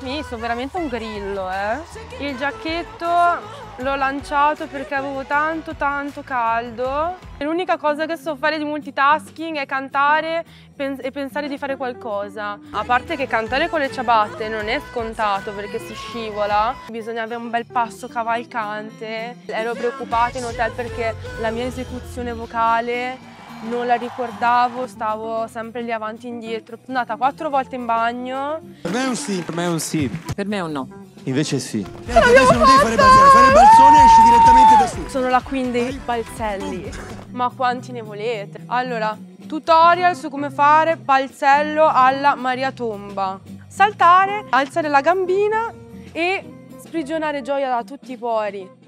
Mi sono veramente un grillo, eh. Il giacchetto l'ho lanciato perché avevo tanto tanto caldo. L'unica cosa che so fare di multitasking è cantare e pensare di fare qualcosa. A parte che cantare con le ciabatte non è scontato perché si scivola, bisogna avere un bel passo cavalcante. Ero preoccupata in hotel perché la mia esecuzione vocale non la ricordavo, stavo sempre lì avanti e indietro. Sono andata quattro volte in bagno. Per me è un sì. Per me è un sì. Per me è un no. Invece sì. Eh, adesso non devi fare balzare, fare balzone e esci direttamente da su. Sono la queen dei balzelli. Ma quanti ne volete? Allora, tutorial su come fare balzello alla Maria Tomba. Saltare, alzare la gambina e sprigionare gioia da tutti i pori.